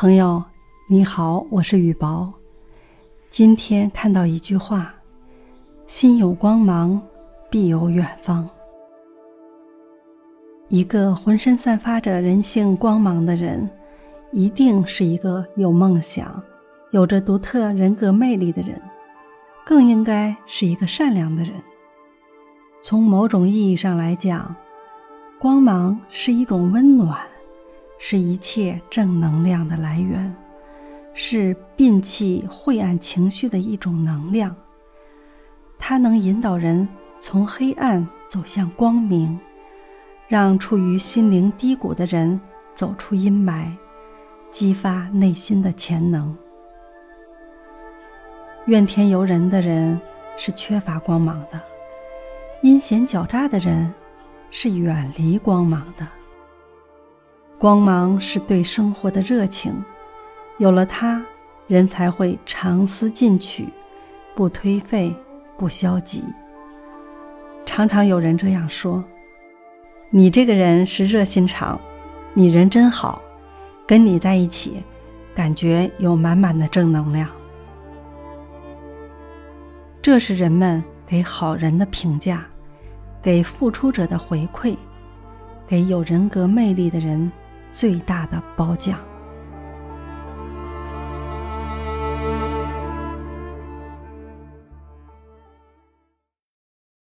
朋友，你好，我是雨薄。今天看到一句话：“心有光芒，必有远方。”一个浑身散发着人性光芒的人，一定是一个有梦想、有着独特人格魅力的人，更应该是一个善良的人。从某种意义上来讲，光芒是一种温暖。是一切正能量的来源，是摒弃晦暗情绪的一种能量。它能引导人从黑暗走向光明，让处于心灵低谷的人走出阴霾，激发内心的潜能。怨天尤人的人是缺乏光芒的，阴险狡诈的人是远离光芒的。光芒是对生活的热情，有了它，人才会长思进取，不颓废，不消极。常常有人这样说：“你这个人是热心肠，你人真好，跟你在一起，感觉有满满的正能量。”这是人们给好人的评价，给付出者的回馈，给有人格魅力的人。最大的褒奖。